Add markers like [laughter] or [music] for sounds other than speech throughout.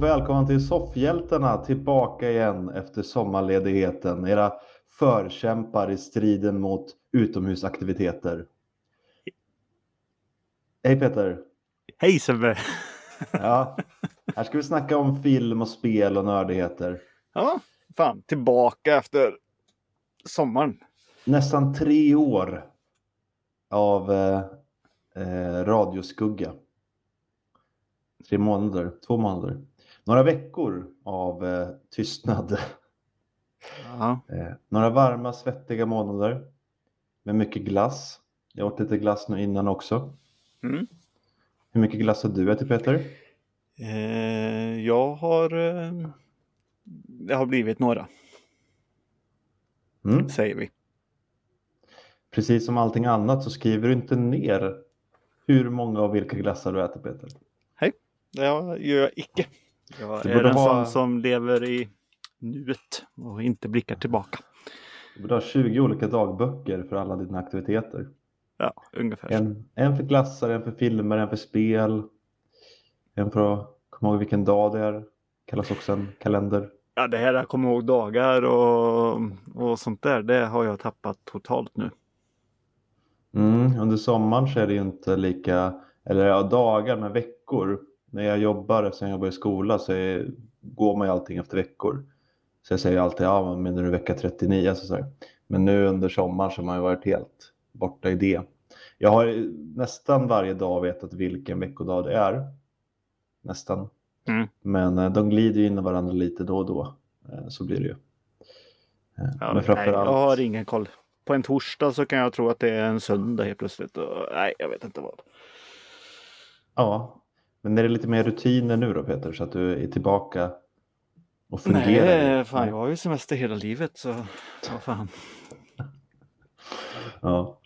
Och välkomna till Soffhjältarna tillbaka igen efter sommarledigheten. Era förkämpar i striden mot utomhusaktiviteter. Hej Peter! Hej Sebbe! [laughs] Ja, här ska vi snacka om film och spel och nördigheter. Ja, fan tillbaka efter sommaren. Nästan tre år av eh, eh, radioskugga. Tre månader, två månader. Några veckor av eh, tystnad. [laughs] Ja. Eh, några varma, svettiga månader med mycket glass. Jag åt lite glass nu innan också. Mm. Hur mycket glass har du ätit Peter? Eh, jag har... Eh, det har blivit några, Mm. säger vi. Precis som allting annat så skriver du inte ner hur många och vilka glassar du äter Peter. Det gör jag icke. Jag Du är borde en ha- sån som lever i nuet och inte blickar tillbaka. Du borde ha 20 olika dagböcker för alla dina aktiviteter. Ja, ungefär. En, en för glassar, en för filmer, en för spel. En för att komma ihåg vilken dag det är. Kallas också en kalender. Ja, det här jag kommer ihåg dagar och, och sånt där, det har jag tappat totalt nu. Mm, under sommaren så är det ju inte lika, eller ja, dagar men veckor. När jag jobbar, eftersom jag jobbar i skola så är, går man ju allting efter veckor. Så jag säger alltid, ja men menar du vecka 39? Så så här. Men nu under sommaren så har man ju varit helt borta i det. Jag har nästan varje dag vetat vilken veckodag det är. Nästan. Mm. Men eh, de glider ju in i varandra lite då och då. Eh, Så blir det ju. Eh, Ja, men nej, framförallt... jag har ingen koll. På en torsdag så kan jag tro att det är en söndag helt plötsligt. Och, nej, jag vet inte vad. Ja, men är det lite mer rutiner nu då Peter så att du är tillbaka och fungerar? Nej, fan jag har ju semester hela livet så vad fan. [laughs] Ja.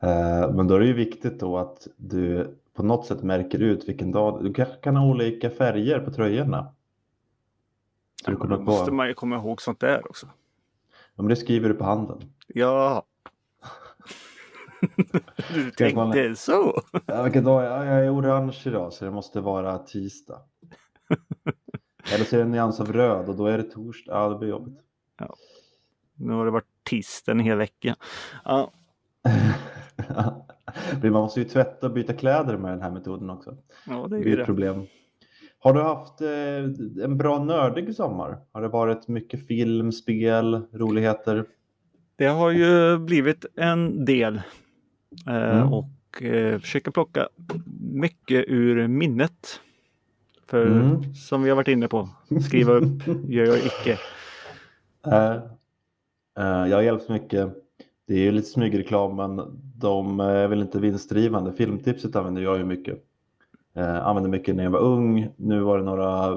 Eh, Men då är det ju viktigt då att du på något sätt märker ut vilken dag. Du kanske kan ha olika färger på tröjorna. Så du Då kommer på. måste man ju komma ihåg sånt där också. Ja, men det skriver du på handen. Ja. [laughs] du tänkte så. Ja, vilken dag? Ja, jag är orange idag så det måste vara tisdag. [laughs] Eller så är det en nyans av röd och då är det torsdag. Ja, det blir jobbigt. Nu har det varit tisdag en hel vecka. [laughs] Ja, Men man måste ju tvätta och byta kläder med den här metoden också. ja det är ju ett det. problem. Har du haft eh, en bra nördig sommar? Har det varit mycket film, spel, roligheter? Det har ju blivit en del. Eh, Mm. Och eh, försöker plocka mycket ur minnet. För Mm. som vi har varit inne på, skriva upp [laughs] gör jag icke. Eh, eh, jag har hjälpt mycket. Det är ju lite smygreklam men de är väl inte vinstdrivande. Filmtipset använder jag ju mycket. Eh, använde mycket när jag var ung. Nu var det några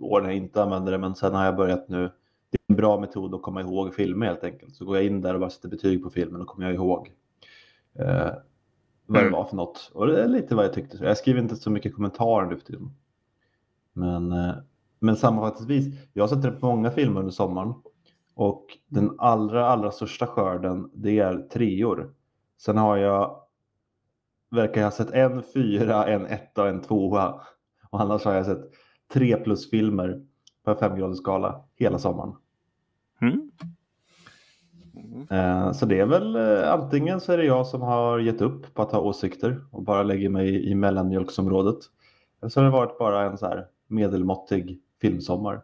år när jag inte använde det men sen har jag börjat nu. Det är en bra metod att komma ihåg filmer helt enkelt. Så går jag in där och bara sätter betyg på filmen och kommer jag ihåg eh, vad det Mm. var för något. Och det är lite vad jag tyckte. Jag skriver inte så mycket kommentarer nu för tiden. Men, eh, men sammanfattningsvis, jag har sett rätt många filmer under sommaren. Och den allra, allra största skörden, det är treor. Sen har jag, verkar jag ha sett en fyra, en etta och en tvåa. Och annars har jag sett tre plus filmer på en femgradig skala hela sommaren. Mm. Eh, så det är väl eh, antingen så är det jag som har gett upp på att ha åsikter och bara lägger mig i mellanmjölksområdet. Eller så har det varit bara en så här medelmåttig filmsommar.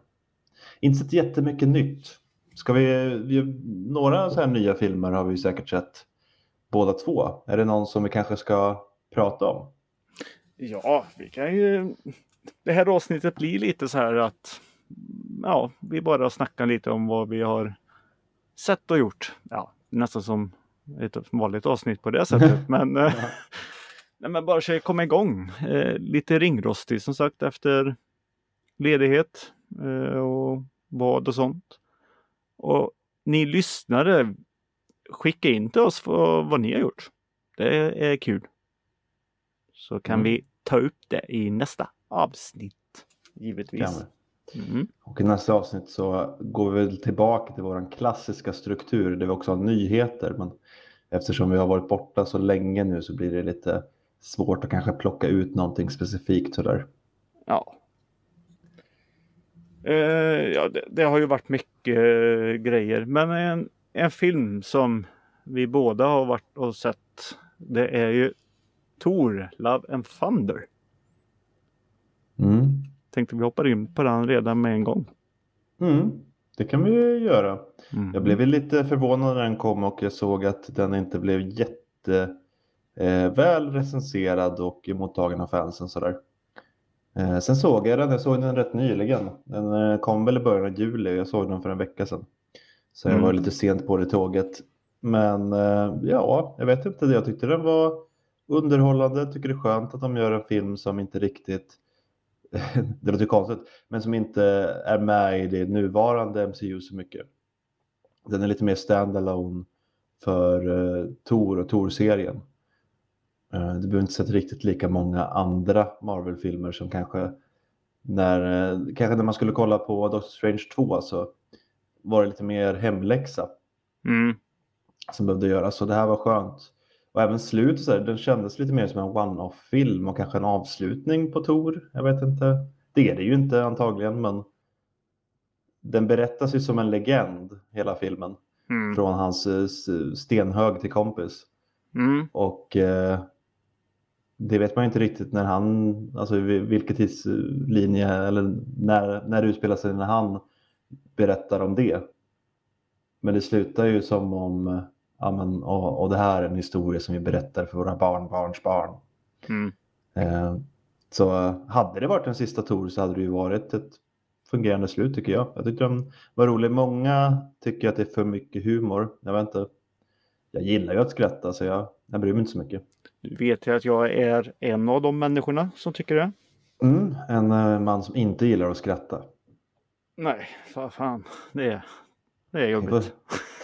Inte sett jättemycket nytt. Ska vi, vi, några så här nya filmer har vi säkert sett båda två. Är det någon som vi kanske ska prata om? Ja, vi kan ju... Det här avsnittet blir lite så här att ja, vi bara snackar lite om vad vi har sett och gjort. Ja, nästan som ett vanligt avsnitt på det sättet. [laughs] Men, eh, nej, men bara försöka komma igång. Eh, lite ringrostig som sagt efter ledighet eh, och vad och sånt. Och ni lyssnare, skicka in till oss vad, vad ni har gjort. Det är kul. Så kan Mm. vi ta upp det i nästa avsnitt. Kan Givetvis. vi? Mm. Och i nästa avsnitt så går vi väl tillbaka till vår klassiska struktur där vi också har nyheter. Men eftersom vi har varit borta så länge nu så blir det lite svårt att kanske plocka ut någonting specifikt sådär. Ja. Eh, ja, det, det, har ju varit mycket eh, grejer. Men en, en film som vi båda har varit och sett. Det är ju Tor, Love and Thunder. Mm. Tänkte vi hoppar in på den redan med en gång. Mm. Det kan vi göra. Mm. Jag blev lite förvånad när den kom och jag såg att den inte blev jätte eh, väl recenserad och mottagen av fansen sådär. Eh, sen såg jag den, jag såg den rätt nyligen. Den eh, kom väl i början av juli, jag såg den för en vecka sedan. Så jag Mm. var lite sent på det tåget. Men eh, ja, jag vet inte, jag tyckte den var underhållande. Jag tycker det är skönt att de gör en film som inte riktigt, [laughs] det låter konstigt, men som inte är med i det nuvarande MCU så mycket. Den är lite mer standalone för uh, Tor och Tor-serien. Uh, du behöver inte sett riktigt lika många andra Marvel-filmer som kanske när, uh, kanske när man skulle kolla på Doctor Strange 2 så var det lite mer hemläxa Mm. som behövde göras. Så det här var skönt. Och även slutet, så här, den kändes lite mer som en one-off-film och kanske en avslutning på Tor. Jag vet inte. Det är det ju inte antagligen, men den berättas ju som en legend, hela filmen. Mm. Från hans eh, stenhög till kompis. Mm. Och eh, det vet man ju inte riktigt när han, alltså vi- vilken tidslinje eller när, när det utspelar sig när han berättar om det. Men det slutar ju som om, eh, ja men, och, och det här är en historia som vi berättar för våra barnbarns barn. Mm. Eh, så eh, hade det varit en sista Tor så hade det ju varit ett fungerande slut tycker jag. Jag tyckte den var rolig. Många tycker att det är för mycket humor. Jag vet inte. Jag gillar ju att skratta så jag, jag bryr mig inte så mycket. Nu vet jag att jag är en av de människorna som tycker det. Mm, en eh, man som inte gillar att skratta. Nej, vad fan. Det är, det är jobbigt.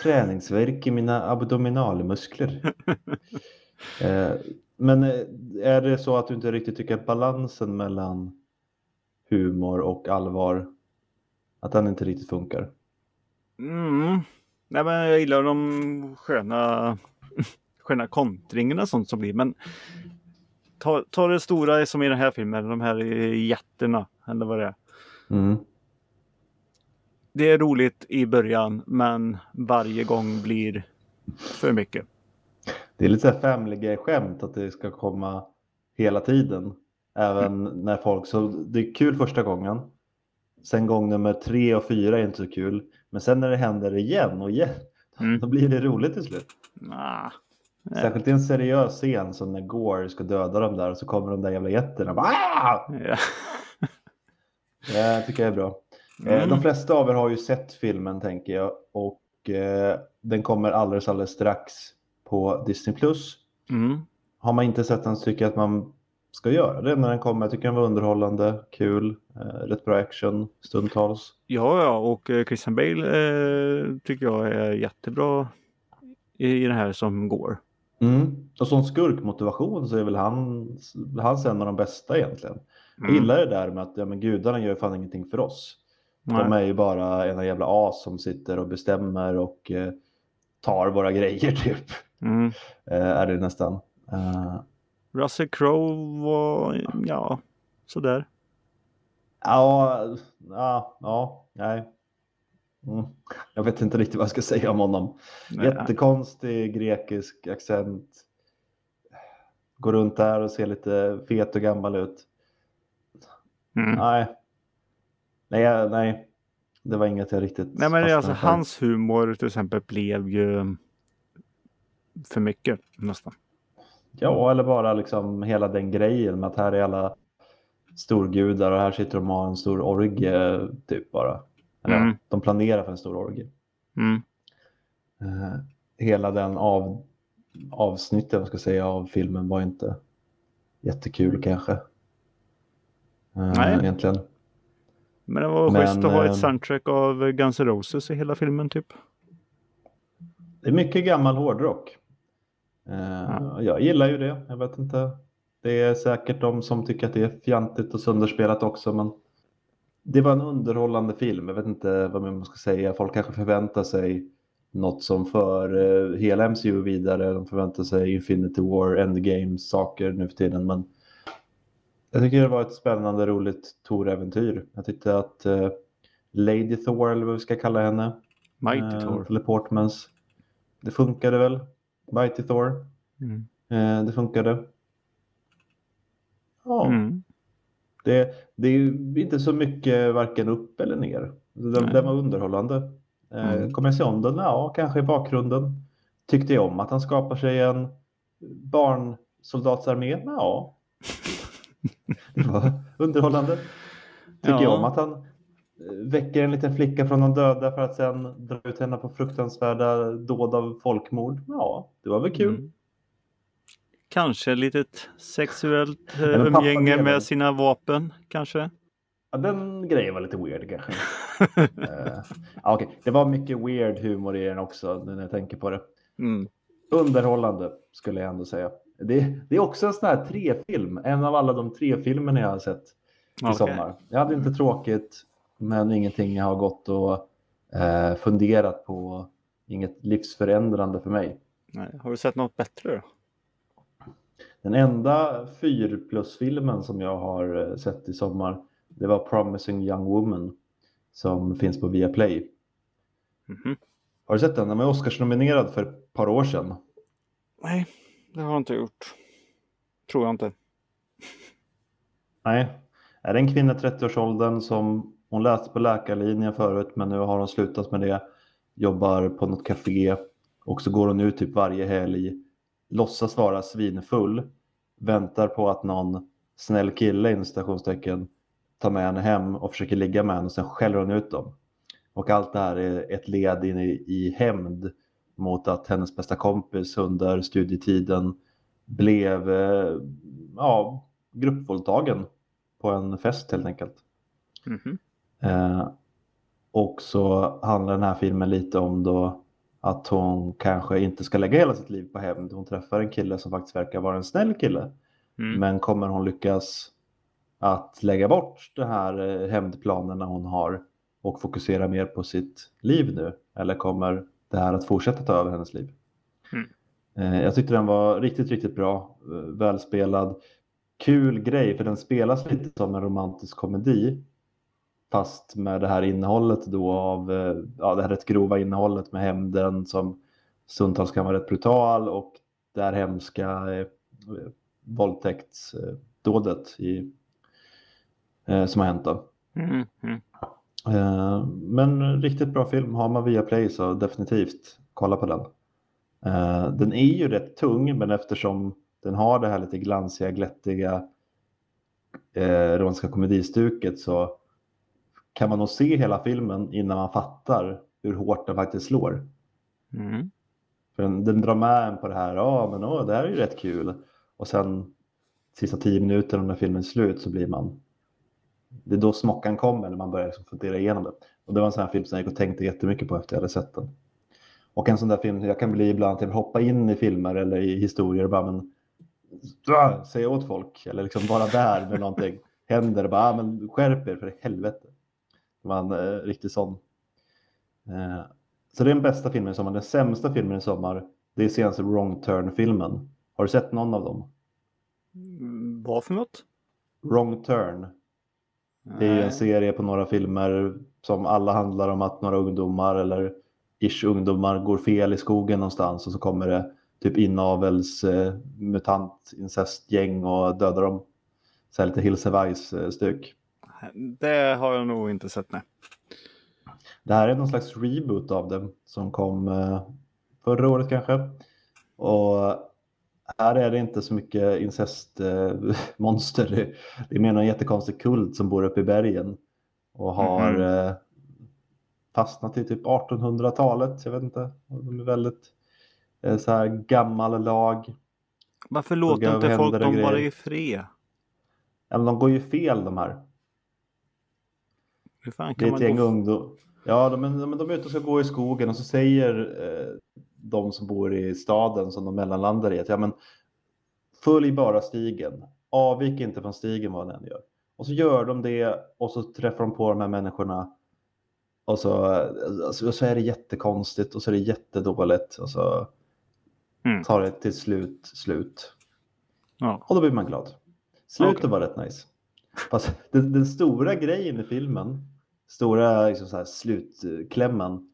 Träningsvärk i mina abdominalmuskler. [laughs] eh, men eh, är det så att du inte riktigt tycker att balansen mellan humor och allvar, att den inte riktigt funkar? Mm. Nej, men jag gillar de sköna, [laughs] sköna kontringarna och sånt som blir. Men ta, ta det stora som i den här filmen, de här jätterna eller vad det är. Mm. Det är roligt i början, men varje gång blir för mycket. Det är lite så här family guy-skämt att det ska komma hela tiden. Även när folk, så det är kul första gången. Sen gång nummer tre och fyra är inte så kul. Men sen när det händer igen och igen, Mm. [laughs] då blir det roligt till slut. Nah. Särskilt i en seriös scen som när Gore ska döda dem där och så kommer de där jävla jätterna. Bara, "Ah!" Ja. Det tycker jag är bra. Eh, Mm. De flesta av er har ju sett filmen tänker jag och eh, den kommer alldeles, alldeles strax på Disney+. Mm. Har man inte sett den så tycker jag att man ska göra det när den kommer. Jag tycker den var underhållande, kul, eh, rätt bra action stundtals. Ja, ja, och eh, Christian Bale eh, tycker jag är jättebra i, i det här som går. Mm. Och som skurkmotivation så är väl han, hans en av de bästa egentligen. Jag Mm. gillar det där med att ja, men gudarna gör fan ingenting för oss. Nej. De är ju bara ena jävla as som sitter och bestämmer och eh, tar våra [laughs] grejer typ. Mm. Eh, är det nästan. Eh, Russell Crowe var, ja, sådär. ja, ja, ja, nej. Mm. Jag vet inte riktigt vad jag ska säga om honom. Nej. Jättekonstig grekisk accent. Går runt där och ser lite fet och gammal ut. Mm. Nej. Nej, nej. Det var inget jag riktigt Nej, men alltså för. hans humor till exempel blev ju för mycket nästan. Ja, eller bara liksom hela den grejen med att här är alla storgudar och här sitter de och har en stor orgie typ bara. Eller Mm. de planerar för en stor orgie. Mm. Eh, hela den av, avsnitten ska jag säga, av filmen var inte jättekul kanske. Eh, Nej. Egentligen. Men det var Men, schysst att ha eh, ett soundtrack av Guns N' Roses i hela filmen typ. Det är mycket gammal hårdrock. Eh, Ja. Jag gillar ju det. Jag vet inte. Det är säkert de som tycker att det är fjantigt och sönderspelat också. Men det var en underhållande film. Jag vet inte vad man ska säga. Folk kanske förväntar sig något som för eh, hela MCU vidare. De förväntar sig Infinity War, Endgame, saker nu för tiden. Men jag tycker det var ett spännande, roligt Tor-äventyr. Jag tyckte att eh, Lady Thor eller vad vi ska kalla henne. Mighty Eh, Thor. Eller Portmans. Det funkade väl. Mighty Thor. Mm. Eh, det funkade. Ja, Mm. det, det är ju inte så mycket varken upp eller ner. Den, Nej. den var underhållande. Eh, Mm. Kommer jag se om den? Ja, kanske i bakgrunden. Tyckte jag om att han skapar sig en barnsoldatsarmé? Ja. [laughs] Underhållande. Tycker Ja. jag om att han eh, väcker en liten flicka från de döda för att sen dra ut henne på fruktansvärda dåd av folkmord? Ja, det var väl kul. Mm. Kanske litet sexuellt eh, umgänge med sina vapen, kanske. Ja, den grejen var lite weird kanske. [laughs] Eh, ja, okej. Det var mycket weird humor i den också när jag tänker på det. Mm. Underhållande skulle jag ändå säga. Det, det är också en sån här trefilm. En av alla de tre filmerna jag har sett i Okej. sommar. Jag hade inte tråkigt, men ingenting jag har gått och eh, funderat på. Inget livsförändrande för mig. Nej. Har du sett något bättre då? Den enda 4 plus-filmen som jag har eh, sett i sommar, det var Promising Young Woman som finns på Viaplay. Mhm. Har du sett den? Den var Oscars-nominerad för ett par år sedan. Nej, det har jag inte gjort. Tror jag inte. Nej, är det en kvinna i 30-årsåldern som hon läste på läkarlinjen förut men nu har hon slutat med det. Jobbar på något café och så går hon ut typ varje helg. Låtsas vara svinfull. Väntar på att någon snäll kille inom citationstecken tar med henne hem och försöker ligga med henne och sen skäller hon ut dem. Och allt det här är ett led in i, i hämnd mot att hennes bästa kompis under studietiden blev eh, ja, gruppvåldtagen på en fest helt enkelt. Mhm. Eh, och så handlar den här filmen lite om då att hon kanske inte ska lägga hela sitt liv på hämnd. Hon träffar en kille som faktiskt verkar vara en snäll kille. Mm. Men kommer hon lyckas att lägga bort de här eh, hämndplanerna hon har och fokusera mer på sitt liv nu? Eller kommer det här att fortsätta ta över hennes liv? Mm. Eh, Jag tyckte den var riktigt, riktigt bra. eh, Välspelad. Kul grej, för den spelas lite som en romantisk komedi. Fast med det här innehållet då av, eh, ja det här rätt grova innehållet med hämnden som stundtals kan vara rätt brutal och det här hemska eh, våldtäktsdådet i, eh, som har hänt då. Mm. Mm. Eh, men riktigt bra film. Har man via Play så definitivt kolla på den. Eh, den är ju rätt tung men eftersom den har det här lite glansiga, glättiga eh, romantiska komedistuket så kan man nog se hela filmen innan man fattar hur hårt den faktiskt slår. Mm. För den, den drar med en på det här, ja men åh, det här är ju rätt kul. Och sen sista tio minuterna när filmen är slut så blir man det är då smockan kommer när man börjar liksom fundera igenom det. Och det var en sån här film som jag gick och tänkte jättemycket på efter jag hade sett den. Och en sån där film, jag kan bli ibland att jag vill hoppa in i filmer eller i historier och bara men, ah, säga åt folk eller liksom vara där när någonting [laughs] händer och bara ah, men skärp er för helvete. Det var en eh, riktig sån. Eh, så det är den bästa filmen i sommar. Den sämsta filmen i sommar det är senaste Wrong Turn-filmen. Har du sett någon av dem? Mm, Vad för något? Wrong Turn. Det är ju en serie på några filmer som alla handlar om att några ungdomar eller ish ungdomar går fel i skogen någonstans och så kommer det typ inavels eh, mutant incestgäng och dödar dem. Så lite Hills have Ice-stuk. Det har jag nog inte sett, nej. Det här är någon slags reboot av det som kom eh, förra året kanske. Och här är det inte så mycket incestmonster. [laughs] Det, det är mer någon jättekonstig kult som bor uppe i bergen och har Mhm. eh, fastnat i typ 1800-talet. Jag vet inte. De är väldigt eh, så här gammal lag. Varför låter inte folk dem grejer. i fred? Ja, men de går ju fel de här. Hur fan Det kan är man ett gäng gå... ungdomar. Ja, de, men, men de är ute och ska gå i skogen och så säger eh, de som bor i staden som de mellanlandar i att ja, men följ bara stigen. Avvik inte från stigen vad den gör. Och så gör de det och så träffar de på de här människorna. Och så, alltså, så är det jättekonstigt och så är det jättedåligt. Och så Mm. tar det till slut slut. Ja. Och då blir man glad. Slutet Okej. var rätt nice. Fast den, den stora grejen i filmen stora liksom så här, slutklämmen,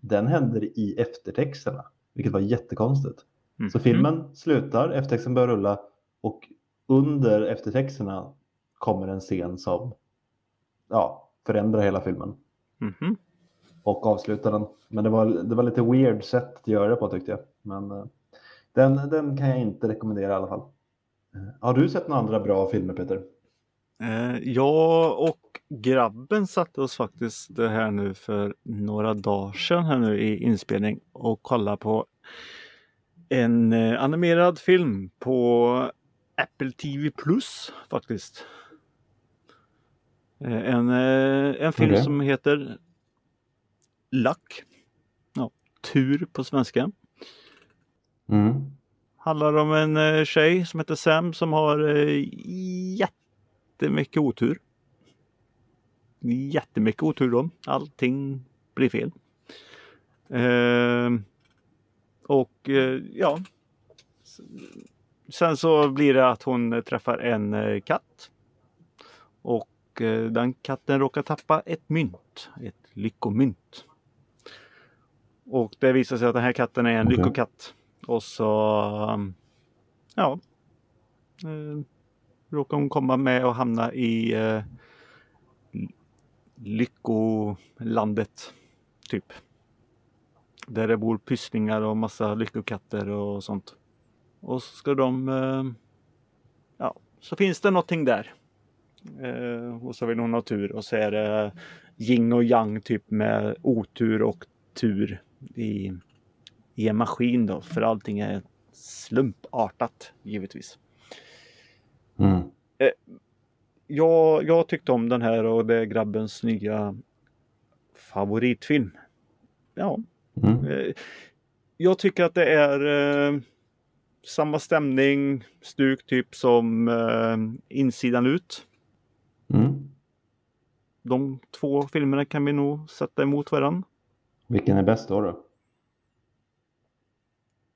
den händer i eftertexterna, vilket var jättekonstigt. Mm. Så filmen slutar, eftertexten börjar rulla och under eftertexterna kommer en scen som ja, förändrar hela filmen Mhm. och avslutar den. Men det var, det var lite weird sätt att göra det på tyckte jag. Men eh, den, den kan jag inte rekommendera i alla fall. Eh, Har du sett några andra bra filmer Peter? Eh, jag och grabben satte oss faktiskt det här nu för några dagar sedan här nu i inspelning och kollade på en eh, animerad film på Apple TV Plus faktiskt. Eh, en, eh, en film Okej. som heter Luck. Ja, tur på svenska. Mm. Handlar om en tjej som heter Sam som har jättemycket otur. Jättemycket otur då. Allting blir fel. Ehm, och eh, ja. Sen så blir det att hon träffar en eh, katt. Och eh, den katten råkar tappa ett mynt. Ett lyckomynt. Och det visar sig att den här katten är en Okej. lyckokatt. Och så um, ja. Eh, råkar hon komma med och hamna i eh, Lyckolandet. Typ. Där det bor pysslingar och massa lyckokatter och sånt. Och så ska de eh, Ja, så finns det någonting där. Eh, och så vill hon ha tur och så är det yin och yang typ med otur och tur i, i en maskin då. För allting är slumpartat givetvis. Mm. Jag, jag tyckte om den här och det är grabbens nya favoritfilm. Ja, Mm. eh, jag tycker att det är eh, samma stämning, stuk typ som eh, insidan ut. Mm. De två filmerna kan vi nog sätta emot varandra. Vilken är bäst då? då?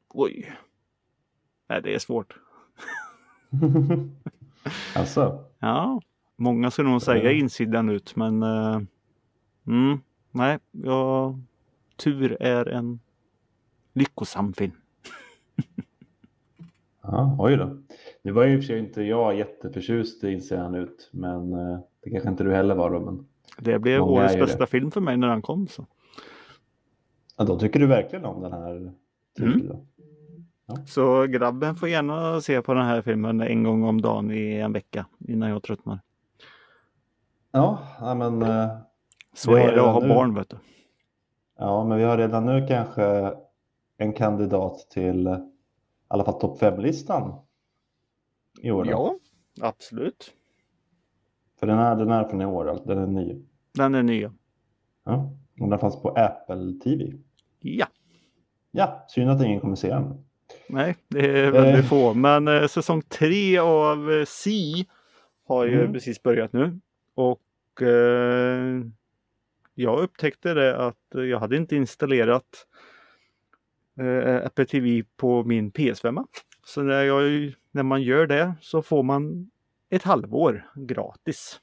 Oj. Nej, det är svårt. [laughs] alltså, Ja, många skulle nog säga insidan ut, men eh, mm, nej, ja, tur är en lyckosam film. [laughs] ja, oj då. Nu var ju i och för sig inte jag jätteförtjust i Inser han ut, men eh, det kanske inte du heller var då. Men Det blev årets bästa det. film för mig när den kom. Så. ja, då tycker du verkligen om den här titeln. då. Så grabben får gärna se på den här filmen en gång om dagen i en vecka innan jag tröttnar. Ja, men eh, Så är det att ha nu- barn vet du. Ja, men vi har redan nu kanske en kandidat till eh, i alla fall topp 5-listan i år. då. Ja, absolut. För den är, den är från i år, alltså, den är ny. Den är ny. Ja. Och den fanns på Apple TV. Ja, Ja, synd att ingen kommer se den. Nej, det är väldigt Eh. få. Men eh, säsong tre av eh, Si har ju Mm. precis börjat nu. Och eh, jag upptäckte det att jag hade inte installerat eh, Apple TV på min PS5. Så när, jag, när man gör det så får man ett halvår gratis.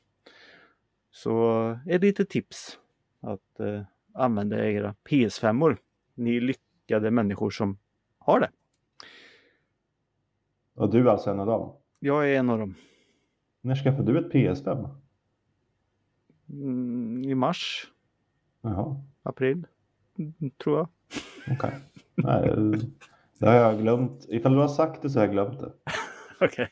Så ett litet tips att eh, använda era PS5-or. Ni lyckade människor som har det. Och du är alltså en av dem. Jag är en av dem. När skaffade du ett PS5? Mm, I mars, Jaha, april, tror jag. okej. Nej, eh, Det har jag glömt. Ifall du har sagt det så har jag glömt det. [laughs] Okej.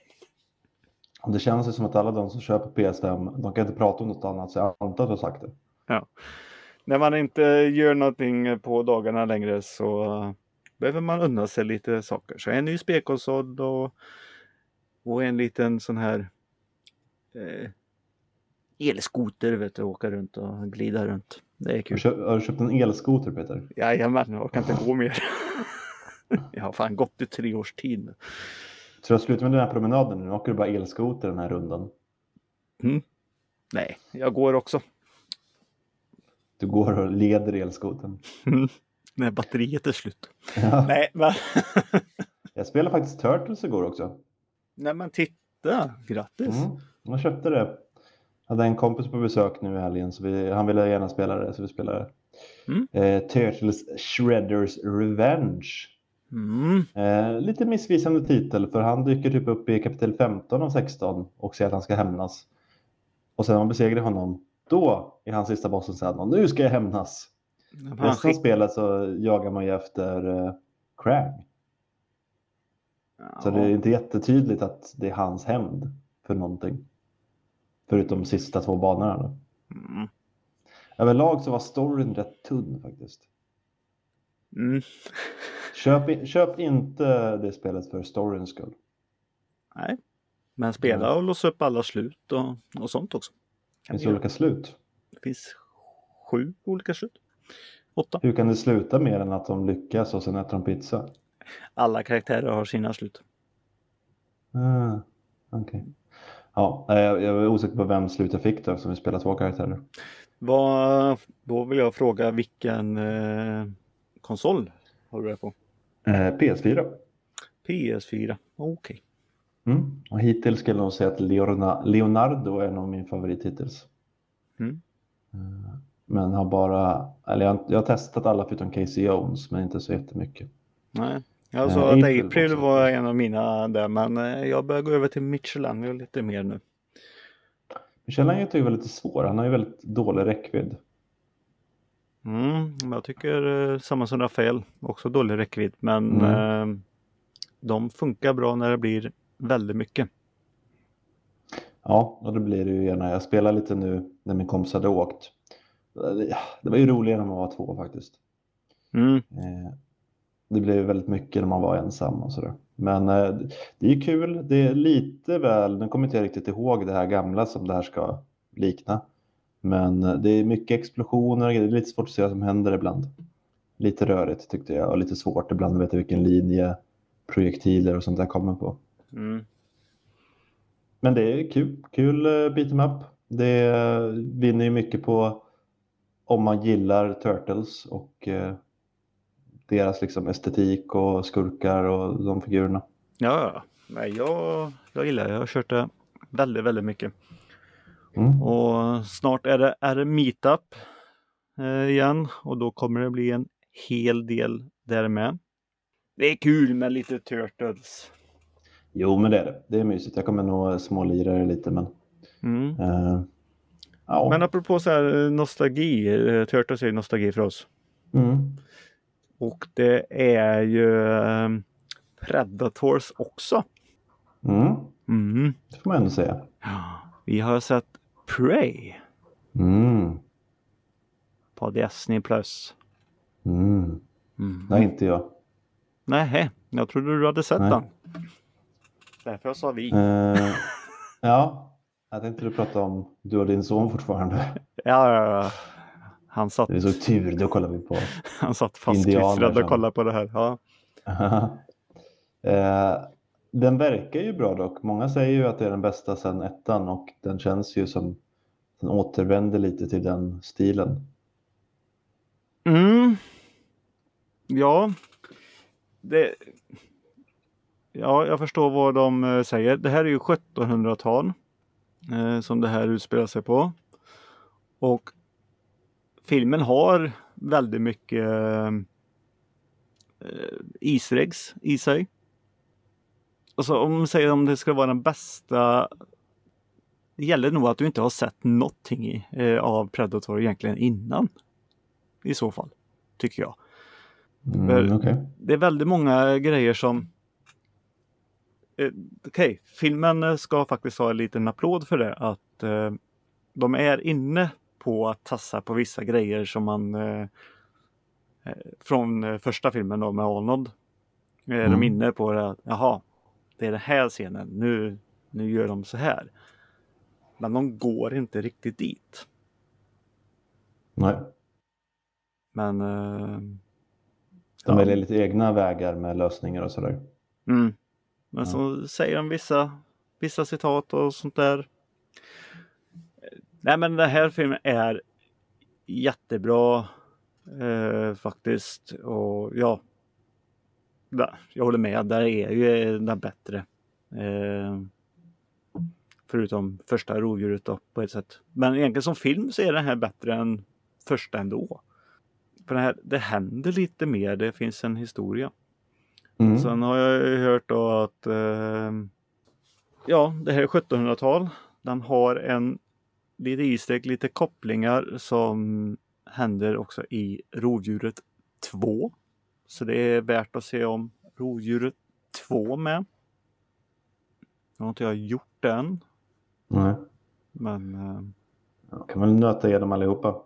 Och Det känns ju som att alla de som köper PS5, de kan inte prata om något annat, så jag antar att du har sagt det. När man inte gör någonting på dagarna längre så behöver man unna sig lite saker. Så en ny spelkonsol och, och en liten sån här eh, elskoter vet du, åka runt och glida runt. Det är Har du kul. köpt, har du köpt en elskoter Peter? Jajamän, jag kan inte [laughs] gå mer. [laughs] jag har fan gått i tre års tid nu. Så jag slutar med den här promenaden nu, åker du bara elskoter den här rundan. Nej, jag går också. Du går och leder elskotern. När batteriet är slut. Ja. Nej, men, [laughs] Jag spelade faktiskt Turtles igår också. Nej, men titta. Grattis. Mm. Jag köpte det. hade en kompis på besök nu i helgen så vi, han ville gärna spela det så vi spelade Mm. eh, Turtles Shredders Revenge. Mm. Eh, lite missvisande titel för han dyker typ upp i kapitel 15 av 16 och säger att han ska hämnas. Och sen när man besegrar honom, då är han sista bossen säger han nu ska jag hämnas. Av skick... spelet så jagar man ju efter eh, Krang. Så det är inte jättetydligt att det är hans hämnd för någonting. Förutom sista två banorna. Mm. Överlag så var storyn rätt tunn faktiskt. Mm. [laughs] Köp, i- köp inte det spelet för storyns skull. Nej. Men spela och låsa upp alla slut och, och sånt också. Det Kan finns göra. olika slut. Det finns sju olika slut. Åtta. Hur kan det sluta mer än att de lyckas och sen äter de pizza? Alla karaktärer har sina slut. Ah, Okej. Ja, eh, jag är osäker på vem slut jag fick då, som vi spelar två karaktärer. Vad, då vill jag fråga vilken eh, konsol har du det på? Eh, PS4. PS4. Okej. Mm. Och hittills skulle jag nog säga att Leona, Leonardo är nog min favorit hittills. Mm. Men har bara, eller jag, jag har testat alla förutom Casey Jones, men inte så jättemycket. Nej. Jag Eh, sa att April var en av mina där men eh, jag börjar gå över till Michelangelo lite mer nu. Michelangelo är väl lite svår, han har ju väldigt dålig räckvidd. Mm, jag tycker eh, samma som Rafael, också dålig räckvidd men Mm. eh, de funkar bra när det blir väldigt mycket. Ja, och det blir det ju gärna. Jag spelar lite nu när min kompis hade åkt. Det- var ju roligare när man var två faktiskt. Mm. Eh, Det blev väldigt mycket när man var ensam och sådär. Men eh, det är kul. Det är lite väl, nu kommer inte jag riktigt ihåg det här gamla som det här ska likna. Men eh, det är mycket explosioner, det är lite svårt att se vad som händer ibland. Lite rörigt tyckte jag och lite svårt ibland att veta vilken linje projektiler och sånt där kommer på. Mm. Men det är kul, kul beat 'em up. Det vinner ju mycket på om man gillar Turtles och eh, deras liksom estetik och skurkar och de figurerna. Ja. Nej, jag, jag gillar det. Jag har kört det väldigt, väldigt mycket. Mm. Och snart är det, är det meetup eh, igen och då kommer det bli en hel del där med. Det är kul med lite Turtles. Jo, men det är det. Det är mysigt. Jag kommer nog smålira det lite, men Mm. eh, ja. Men apropå så här eh, nostalgi, Turtles är ju nostalgi för oss. Mm. Och det är ju eh, Predators också. Mm. Mm. Det får man ändå säga. Vi har sett Prey Mm. på Disney+. Plus. Mm. Mm. Nej, inte jag. Nej, jag trodde du hade sett Nej. den. Därför jag sa vi. Eh, ja, jag tänkte du prata om du och din son fortfarande. [laughs] Ja, ja, ja. Han satt, Vi såg tur, då kollar vi på. [laughs] han satt fastklistrad och kollade på det här. Ja. [laughs] eh, den verkar ju bra dock. Många säger ju att det är den bästa sedan ettan och den känns ju som den återvänder lite till den stilen. Mm. Ja. Det... Ja, jag förstår vad de eh, säger. Det här är ju 1700-tal eh, som det här utspelar sig på. Och filmen har väldigt mycket eh, Easter eggs i sig. Alltså om man säger om det ska vara den bästa. Det gäller nog att du inte har sett någonting i, eh, av Predator egentligen innan. I så fall, tycker jag. Mm, okej. Det är väldigt många grejer som eh, Okej, filmen eh, ska faktiskt ha en liten applåd för det att eh, de är inne på att tassa på vissa grejer som man eh, eh, från första filmen då med Arnold. Eh, Är Mm. de inne på det att jaha, det är den här scenen, nu, nu gör de så här. Men de går inte riktigt dit. Nej, Men eh, de Ja. väljer lite egna vägar med lösningar och sådär. Mm. Men Ja. så säger de vissa, vissa citat och sånt där. Nej men den här filmen är jättebra eh, faktiskt. Och ja, jag håller med. Där är ju den bättre. Eh, Förutom första rovdjuret då på ett sätt. Men egentligen som film så är den här bättre än första ändå. För det, här, det händer lite mer, det finns en historia. Mm. Sen har jag ju hört då att eh, ja, det här är 1700-tal. Den har en lite istek, lite kopplingar som händer också i Rovdjuret 2. Så det är värt att se om Rovdjuret 2 med. Nu har inte jag gjort den, Nej. men eh, Jag kan väl nöta igenom allihopa.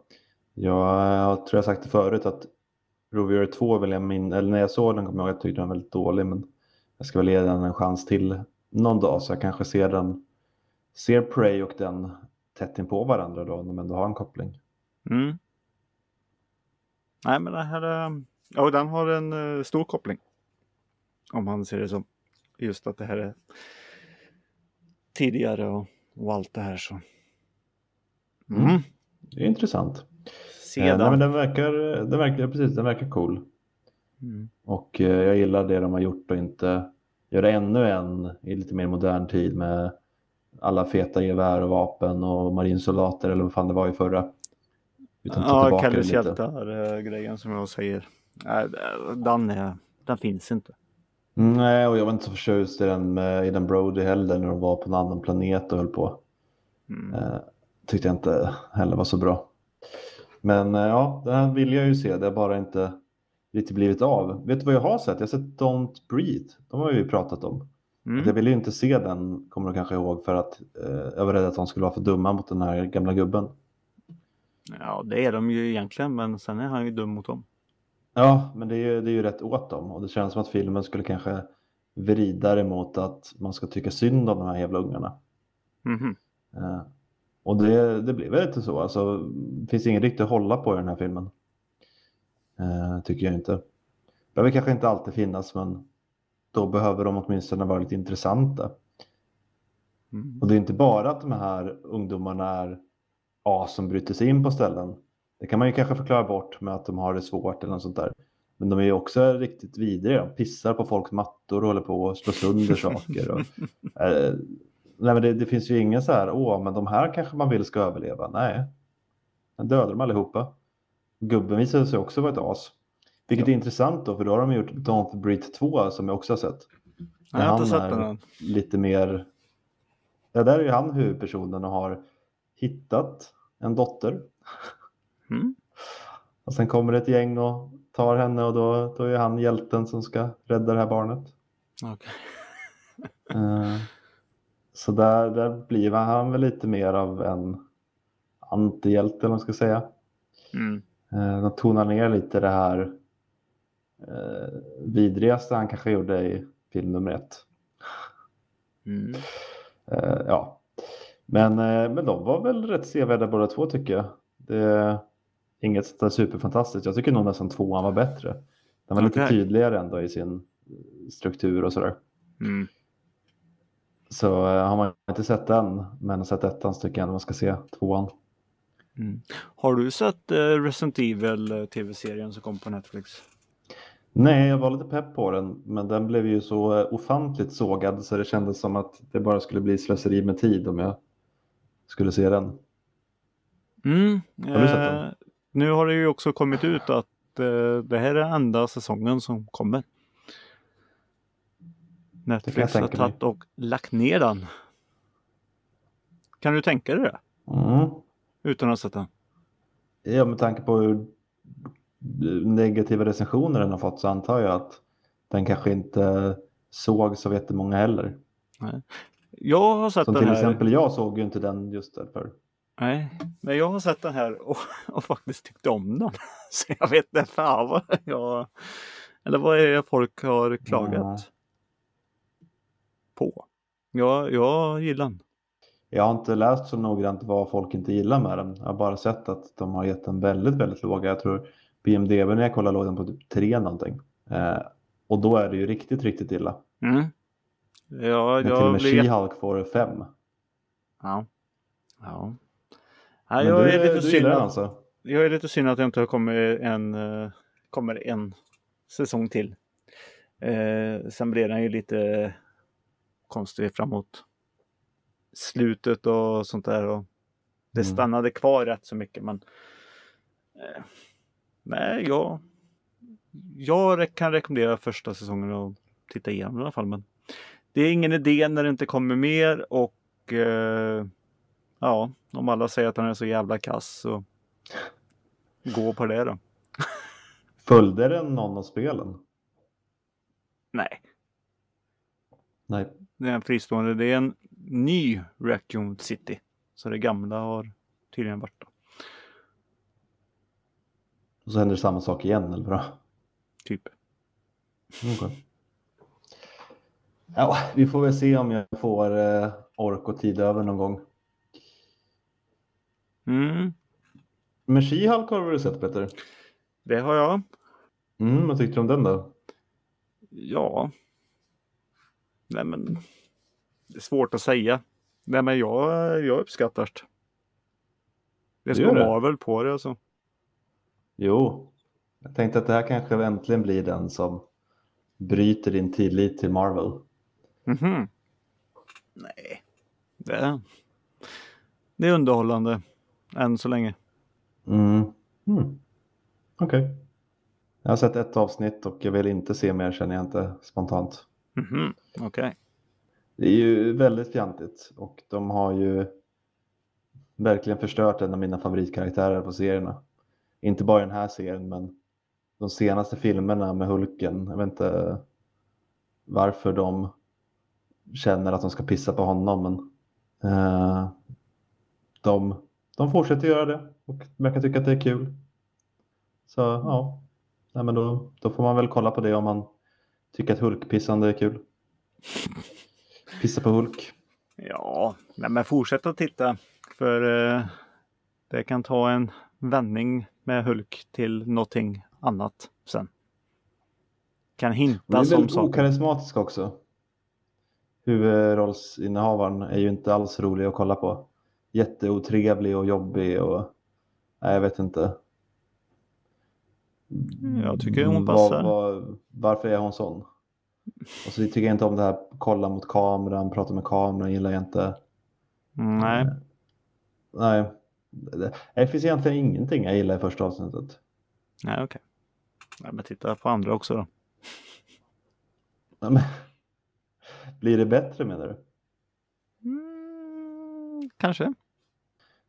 Jag, jag tror jag sagt det förut att Rovdjuret 2 vill jag min, eller när jag såg den kommer jag ihåg att jag tyckte den var väldigt dålig men jag ska väl ge den en chans till någon dag så jag kanske ser den ser Prey och den tätt in på varandra då om de ändå har en koppling. mm. Nej, men det här är, ja, den har en eh, stor koppling. Om man ser det som. Just att det här är tidigare och, och allt det här så. Mm. Mm. Det är intressant. Eh, Sedan. nej, men den verkar, den verkar, precis, den verkar cool. Mm. Och eh, jag gillar det de har gjort och inte göra ännu en i lite mer modern tid med alla feta gevär och vapen och marinsoldater eller vad fan det var i förra. Utan ta Ja, Kalles hjältar-grejen som jag säger. Den, är, den finns inte. Mm, Nej, och jag var inte så förtjust i den, med, i den Brody heller när de var på en annan planet och höll på. Mm. Eh, tyckte jag inte heller var så bra. Men eh, ja, den här vill jag ju se. Det har bara inte riktigt blivit av. Vet du vad jag har sett? Jag har sett Don't Breathe. De har vi ju pratat om. Mm. Jag ville ju inte se den, kommer du kanske ihåg, för att eh, jag var rädd att de skulle vara för dumma mot den här gamla gubben. Ja, det är de ju egentligen, men sen är han ju dum mot dem. Ja, men det är ju, det är ju rätt åt dem och det känns som att filmen skulle kanske vrida det mot att man ska tycka synd om de här jävla ungarna. Mhm. Eh, och det, det blir väl lite så. Alltså, det finns ingen riktigt att hålla på i den här filmen. Eh, tycker jag inte. Behöver kanske inte alltid finnas, men då behöver de åtminstone vara lite intressanta. Mm. Och det är inte bara att de här ungdomarna är as som bryter sig in på ställen. Det kan man ju kanske förklara bort med att de har det svårt eller något sånt där. Men de är ju också riktigt vidriga. De pissar på folks mattor och håller på att slå sönder saker. Och, [laughs] eh, nej, men det, det finns ju ingen så här, åh, men de här kanske man vill ska överleva. Nej, den dödar de allihopa. Gubben visade sig också vara ett as. Vilket är intressant då, för då har de gjort Don't Breathe 2 som jag också har sett. Jag har inte sett den än. Lite mer, ja där är ju han huvudpersonen och har hittat en dotter. Mm. Och sen kommer ett gäng och tar henne och då, då är han hjälten som ska rädda det här barnet. Okej. Eh, Så där, där blir han väl lite mer av en antihjälte eller vad man ska säga. Mm. Eh, De tonar ner lite det här eh, vidrigaste han kanske gjorde i film nummer ett. Mm. Eh, ja. Men, eh, men de var väl rätt sevärda båda två tycker jag. Det är inget sånt där superfantastiskt. Jag tycker nog nästan tvåan var bättre. Den var lite Okej. tydligare ändå i sin struktur och sådär. Mm. Så eh, har man inte sett den, men har sett ettan så tycker jag ändå man ska se tvåan. Mm. Har du sett eh, Resident Evil eh, tv-serien som kom på Netflix? Nej, jag var lite pepp på den, men den blev ju så ofantligt sågad så det kändes som att det bara skulle bli slöseri med tid om jag skulle se den. Mm. Har du sett den? Eh, nu har det ju också kommit ut att eh, det här är enda säsongen som kommer. Netflix har tagit och lagt ner den. Kan du tänka dig det? Mm. Utan att ha sett den? Ja, med tanke på hur negativa recensioner den har fått så antar jag att den kanske inte såg så jättemånga heller. Jag har sett Som den till här. exempel jag såg ju inte den just därför. Nej, men jag har sett den här och, [laughs] och faktiskt tyckt om den. [laughs] Så jag vet inte fan vad jag... Eller vad är det folk har klagat Ja. På? Jag, jag gillar den. Jag har inte läst så noggrant vad folk inte gillar med den. Jag har bara sett att de har gett den väldigt, väldigt låga. Jag tror BMDB när jag kollade låg den på typ 3 någonting. Eh, och då är det ju riktigt, riktigt illa. Mm. Ja, Men till och jag med blir... She-Hulk får 5. Ja. Ja. Nej, jag, du, är lite synd att, alltså? jag är lite synd att det inte har kommit en, eh, kommer en säsong till. Eh, sen blir den ju lite konstig framåt slutet och sånt där. Och det Mm. stannade kvar rätt så mycket. Men eh, nej, jag, jag kan rekommendera första säsongen och titta igenom i alla fall. Men det är ingen idé när det inte kommer mer och eh, ja, om alla säger att den är så jävla kass så gå på det då. [laughs] Följde den någon av spelen? Nej, Nej. Det är en fristående. Det är en ny Raccoon City. Så det gamla har tydligen varit. Då. Och så händer det samma sak igen eller vadå? Typ. Okej. Ja, vi får väl se om jag får eh, ork och tid över någon gång. Mm, Men She-Hulk har du sett Peter? det har jag. Mm, vad tyckte du om den då? Ja. Nej men. Det är svårt att säga. Nej men jag, jag uppskattar det. Det gör det? Marvel på det alltså. Jo, jag tänkte att det här kanske äntligen blir den som bryter din tillit till Marvel. Mhm. Nej. Det, det är underhållande. Än så länge. Mm. Mm. Okej. Jag har sett ett avsnitt och jag vill inte se mer känner jag inte spontant. Mhm. Okej. Det är ju väldigt fjantigt och de har ju verkligen förstört en av mina favoritkaraktärer på serierna. Inte bara i den här serien men de senaste filmerna med Hulken. Jag vet inte varför de känner att de ska pissa på honom men uh, de, de fortsätter göra det och verkar tycka att det är kul. Så ja, Nej, men då, då får man väl kolla på det om man tycker att Hulkpissande är kul. Pissa på Hulk. Ja, nej, men fortsätt att titta. För eh, det kan ta en vändning med Hulk till någonting annat sen. Kan hinta som saker. okarismatisk också. Huvudrollsinnehavaren är ju inte alls rolig att kolla på. Jätteotrevlig och jobbig och nej, jag vet inte. Jag tycker hon Vad- passar. vad- varför är hon sån? Och så tycker jag inte om det här kolla mot kameran, prata med kameran gillar jag inte. Nej, Nej, det, det finns egentligen ingenting jag gillar i första avsnittet. nej okej. Nej, men titta på andra också då. Nej, men- [laughs] Blir det bättre menar du? Mm, kanske.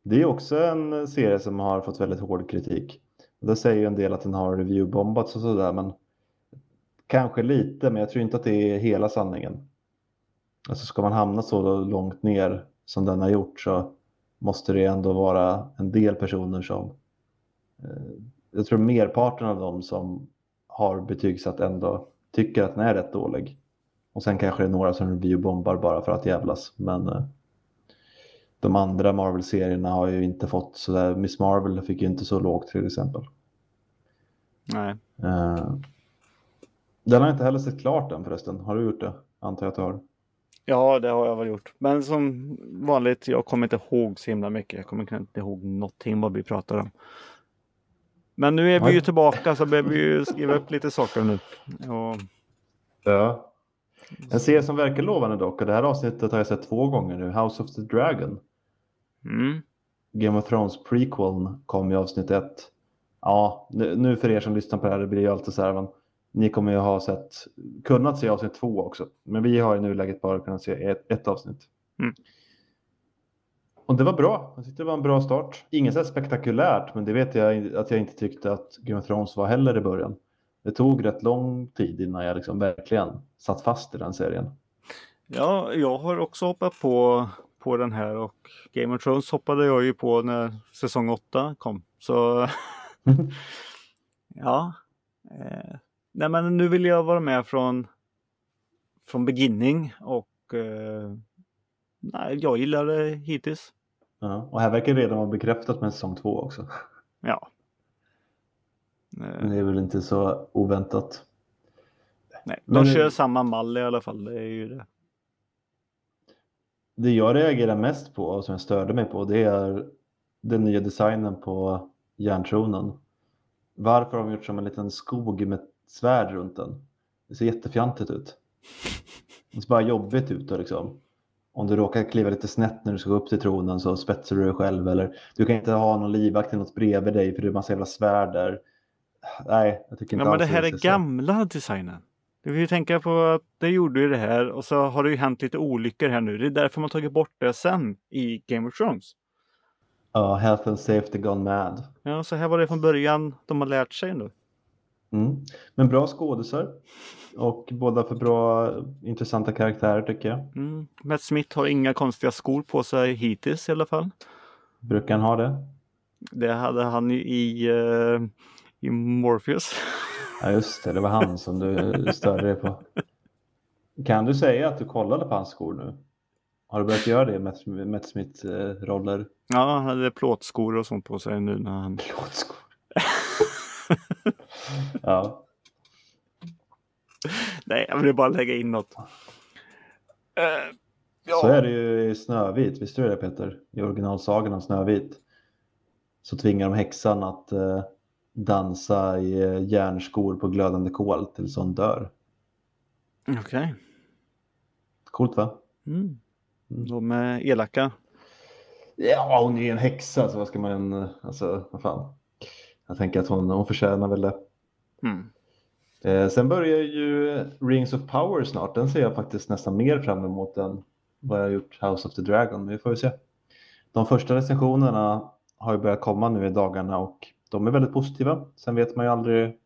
Det är också en serie som har fått väldigt hård kritik. Det säger ju en del att den har reviewbombats och sådär, men kanske lite, men jag tror inte att det är hela sanningen. Alltså ska man hamna så långt ner som den har gjort så måste det ändå vara en del personer som... Eh, jag tror merparten av dem som har betygsatt ändå tycker att den är rätt dålig. Och sen kanske det är några som reviewbombar bara för att jävlas, men eh, de andra Marvel-serierna har ju inte fått sådär. Miss Marvel fick ju inte så lågt till exempel. Nej. Eh, den har jag inte heller sett klart än förresten. Har du gjort det? Antar jag att du har. Ja, det har jag väl gjort. Men som vanligt, jag kommer inte ihåg så himla mycket. Jag kommer inte ihåg någonting vad vi pratar om. Men nu är vi ju tillbaka så behöver vi ju skriva upp lite saker nu. Och, Ja. En serie som verkar lovande dock, och det här avsnittet har jag sett två gånger nu, House of the Dragon. Mm, Game of Thrones prequeln kom i avsnitt ett. Ja, nu, nu för er som lyssnar på det här, det blir ju alltid så här, men ni kommer ju ha sett, kunnat se avsnitt två också. Men vi har i nuläget bara kunnat se ett, ett avsnitt. Mm. Och det var bra. Jag tyckte det var en bra start. Inget så spektakulärt, men det vet jag att jag inte tyckte att Game of Thrones var heller i början. Det tog rätt lång tid innan jag liksom verkligen satt fast i den serien. ja, jag har också hoppat på, på den här och Game of Thrones hoppade jag ju på när säsong 8 kom. Så [laughs] ja. Eh, nej, men nu vill jag vara med från från beginning och eh, nej, jag gillar det hittills. Ja, och här verkar det redan vara bekräftat med säsong två också. Ja. Men det är väl inte så oväntat. nej, Men- de kör samma mall i alla fall. Det är ju det. Det jag reagerar mest på och som jag störde mig på det är den nya designen på järntronen. Varför har de gjort som en liten skog med svärd runt den? Det ser jättefjantigt ut. Det ser bara jobbigt ut och liksom. om du råkar kliva lite snett när du ska gå upp till tronen så spetsar du dig själv eller du kan inte ha någon livvakt eller något bredvid dig för det är massa jävla svärd där. Nej, jag tycker inte Ja, men det här är så. gamla designen. Du vill ju tänka på att det gjorde ju det här och så har det ju hänt lite olyckor här nu. Det är därför man tagit bort det sen i Game of Thrones. Ja, health and safety gone mad. Ja, så här var det från början de har lärt sig nu. Mm. Men bra skådisar och båda för bra intressanta karaktärer tycker jag. Mm. Matt Smith har inga konstiga skor på sig hittills i alla fall. Brukar han ha det? Det hade han ju i, eh, i Morpheus. [laughs] Ja just det, det var han som du störde dig på. Kan du säga att du kollade på hans skor nu? Har du börjat göra det med Matt Smith-roller? Ja, han hade plåtskor och sånt på sig nu när han... Plåtskor. [laughs] ja. Nej, jag vill bara lägga in något. Eh, ja. Så är det ju i Snövit, visste du det Peter? I originalsagan om Snövit. Så tvingar de häxan att eh, dansa i eh, järnskor på glödande kol tills hon dör. Okej. Coolt va? Mm. De är elaka. Ja, hon är ju en häxa så vad ska man, eh, alltså vad fan. Jag tänker att hon, hon förtjänar väl det. Mm. Eh, sen börjar ju Rings of Power snart. Den ser jag faktiskt nästan mer fram emot än vad jag har gjort House of the Dragon. Men vi får ju se. De första recensionerna har ju börjat komma nu i dagarna och de är väldigt positiva. Sen vet man ju aldrig.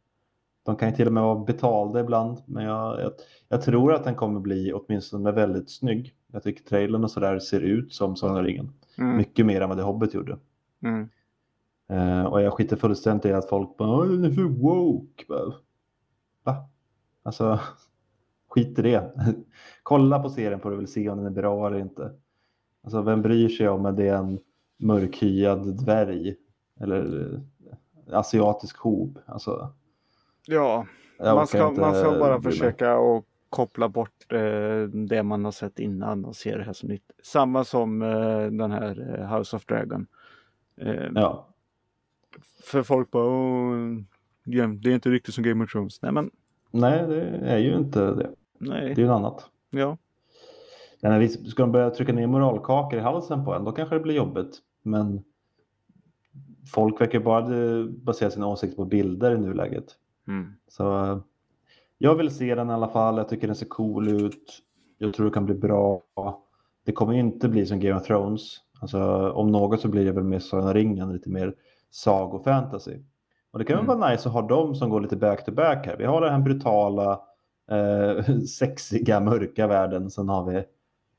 De kan ju till och med vara betalda ibland. Men jag, jag, jag tror att den kommer bli åtminstone väldigt snygg. Jag tycker trailern och sådär ser ut som Sagan ringen. Mm. Mycket mer än vad The Hobbit gjorde. Mm. Eh, och jag skiter fullständigt i att folk bara "Åh, den är för woke. Bara, Va? Alltså, [laughs] skit i det. [laughs] Kolla på serien får du väl se om den är bra eller inte. Alltså, vem bryr sig om att det är en mörkhyad dvärg eller asiatisk hob? Alltså, Ja, man ska, man ska bara försöka att koppla bort eh, det man har sett innan och se det här som nytt. Samma som eh, den här eh, House of Dragon. Eh, Ja, För folk bara, "Åh, ja, det är inte riktigt som Game of Thrones. Nej men, nej, det är ju inte det. Det nej, är ju något annat. ja. Vi ska de börja trycka ner moralkakor i halsen på en, då kanske det blir jobbigt. Men folk verkar bara basera sina åsikter på bilder i nuläget. Mm. Så eh, jag vill se den i alla fall. Jag tycker den ser cool ut. Jag tror det kan bli bra. Det kommer inte bli som Game of Thrones. Alltså, om något så blir det väl mer Sagan ringen, lite mer sagofantasy. Och det kan väl Mm. vara nice att ha dem som går lite back to back här. Vi har den här brutala, eh, [laughs] sexiga, mörka världen. Sen har vi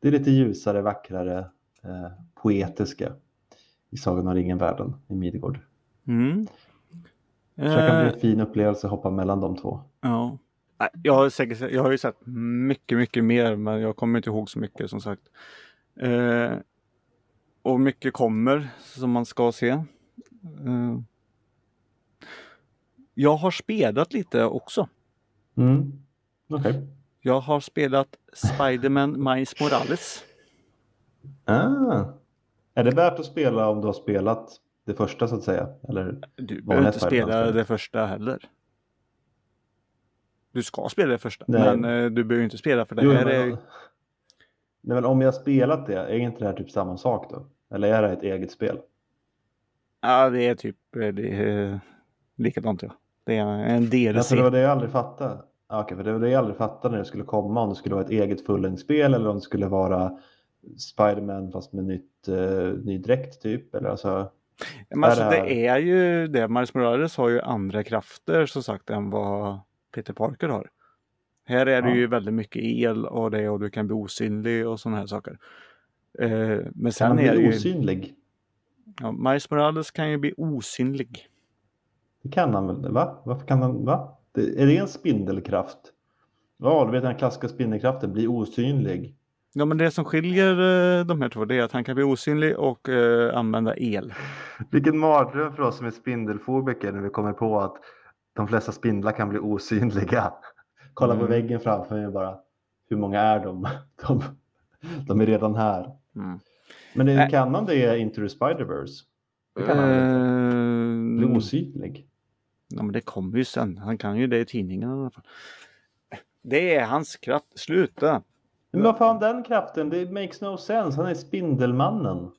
det lite ljusare, vackrare, eh, poetiska i Sagan om ringen-världen i Midgård. Mm. Så det kan bli Eh, en fin upplevelse att hoppa mellan de två. ja. Jag har, säkert, jag har ju sett mycket, mycket mer, men jag kommer inte ihåg så mycket som sagt. Eh, och mycket kommer som man ska se. Eh, jag har spelat lite också. Mm. Okej. Jag har spelat Spiderman Miles Morales. Ah. Är det värt att spela om du har spelat det första så att säga? Eller? Du behöver inte spela det första heller. Du ska spela det första, Nej. men eh, du behöver inte spela för det Jo, här men, är... Nej, men om jag spelat det, är inte det här typ samma sak då? Eller är det ett eget spel? Ja, det är typ eh, det är likadant ja. Det är en DLC. Ja, för det var det jag aldrig fattade. Okej, för det var det jag aldrig fattade när det skulle komma. Om det skulle vara ett eget fullängdsspel eller om det skulle vara Spiderman fast med nytt, eh, ny dräkt typ. Eller alltså, Men alltså, är det här- det är ju det. Miles Morales har ju andra krafter som sagt än vad Peter Parker har. Här är det Ja. ju väldigt mycket el och det och du kan bli osynlig och sådana här saker. Eh, men kan sen han är det bli ju... osynlig? Ja, Miles Morales kan ju bli osynlig. Det kan han väl? Va? Varför kan han? Va? Det, är det en spindelkraft? Ja, du vet den klassiska spindelkraften, bli osynlig. Ja, men det som skiljer eh, de här två det är att han kan bli osynlig och eh, använda el. Vilken mardröm för oss som är spindelfobiker när vi kommer på att de flesta spindlar kan bli osynliga. [laughs] Kolla på Mm. väggen framför mig bara. Hur många är de? [laughs] De, de är redan här. Mm. Men det, Nej. kan han det Into the Spider-Verse? Det kan han inte? Bli Eh, osynlig? Ja, men det kommer ju sen. Han kan ju det i tidningen i alla fall. Det är hans kraft. Sluta! Men vad fan den kraften? Det makes no sense. Han är Spindelmannen.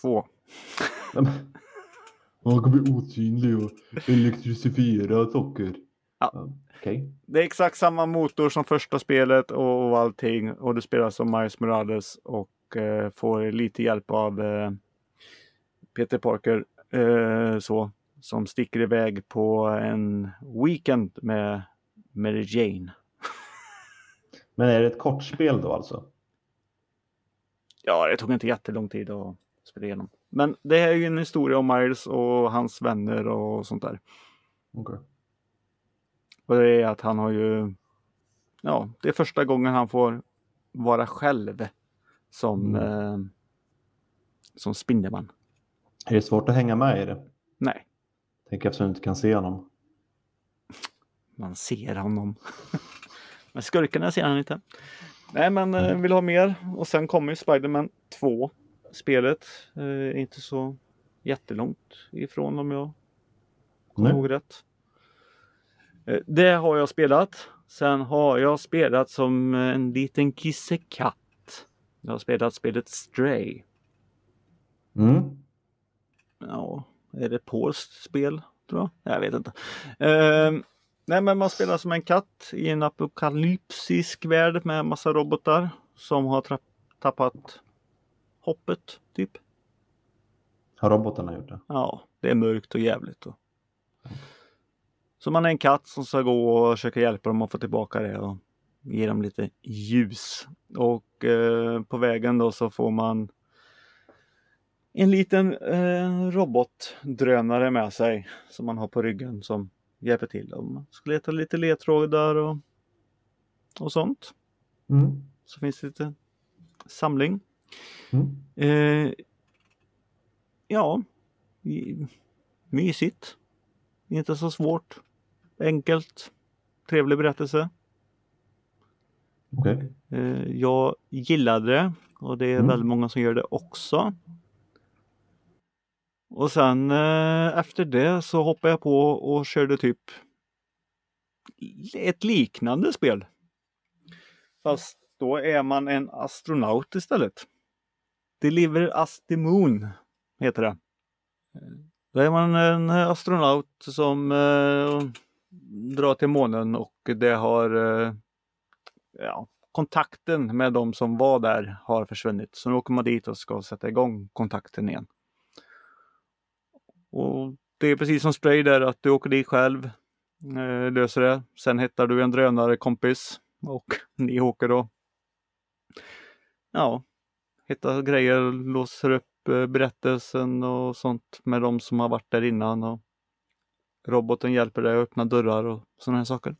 Två. Han kan bli osynlig och elektrifiera saker. Ja. Okej. Det är exakt samma motor som första spelet och, och allting. Och du spelar som Miles Morales och eh, får lite hjälp av eh, Peter Parker. Eh, så, som sticker iväg på en weekend med Mary Jane. Men är det ett kortspel då alltså? Ja, det tog inte jättelång tid att spela igenom. Men det är ju en historia om Miles och hans vänner och sånt där. Okej. Och det är att han har ju... Ja, det är första gången han får vara själv som, Mm. eh, som Spindelman. Är det svårt att hänga med i det? Nej, Tänk eftersom du inte kan se honom. man ser honom. [laughs] men skurkarna ser han inte. Nej, men eh, vill ha mer. Och sen kommer ju Spiderman 2. Spelet. Eh, inte så jättelångt ifrån om jag kommer ihåg rätt. Eh, Det har jag spelat. Sen har jag spelat som en liten kissekatt. Jag har spelat spelet Stray. Mm. Ja, är det polskt spel? Tror jag. jag vet inte. Eh, nej, men man spelar som en katt i en apokalypsisk värld med massa robotar som har tappat hoppet, typ. Har robotarna gjort det? Ja, det är mörkt och jävligt. Och... Så man är en katt som ska gå och försöka hjälpa dem att få tillbaka det och ge dem lite ljus. Och eh, på vägen då så får man en liten eh, robotdrönare med sig som man har på ryggen som hjälper till. Man ska leta lite ledtrådar och, och sånt. Mm. Så finns det lite samling. Mm. Eh, ja, mysigt. Inte så svårt. Enkelt. Trevlig berättelse. Okej. Eh, jag gillade det och det är Mm. väldigt många som gör det också. Och sen eh, efter det så hoppade jag på och körde typ ett liknande spel. Fast då är man en astronaut istället. Deliver Us the Moon heter det. Då är man en astronaut som eh, drar till månen och det har eh, ja, kontakten med de som var där har försvunnit. Så nu åker man dit och ska sätta igång kontakten igen. Och det är precis som Stray där att du åker dit själv, eh, löser det. Sen hittar du en drönare kompis och [laughs] ni åker då. Ja, hittar grejer, låser upp eh, berättelsen och sånt med de som har varit där innan. Och roboten hjälper dig att öppna dörrar och sådana här saker.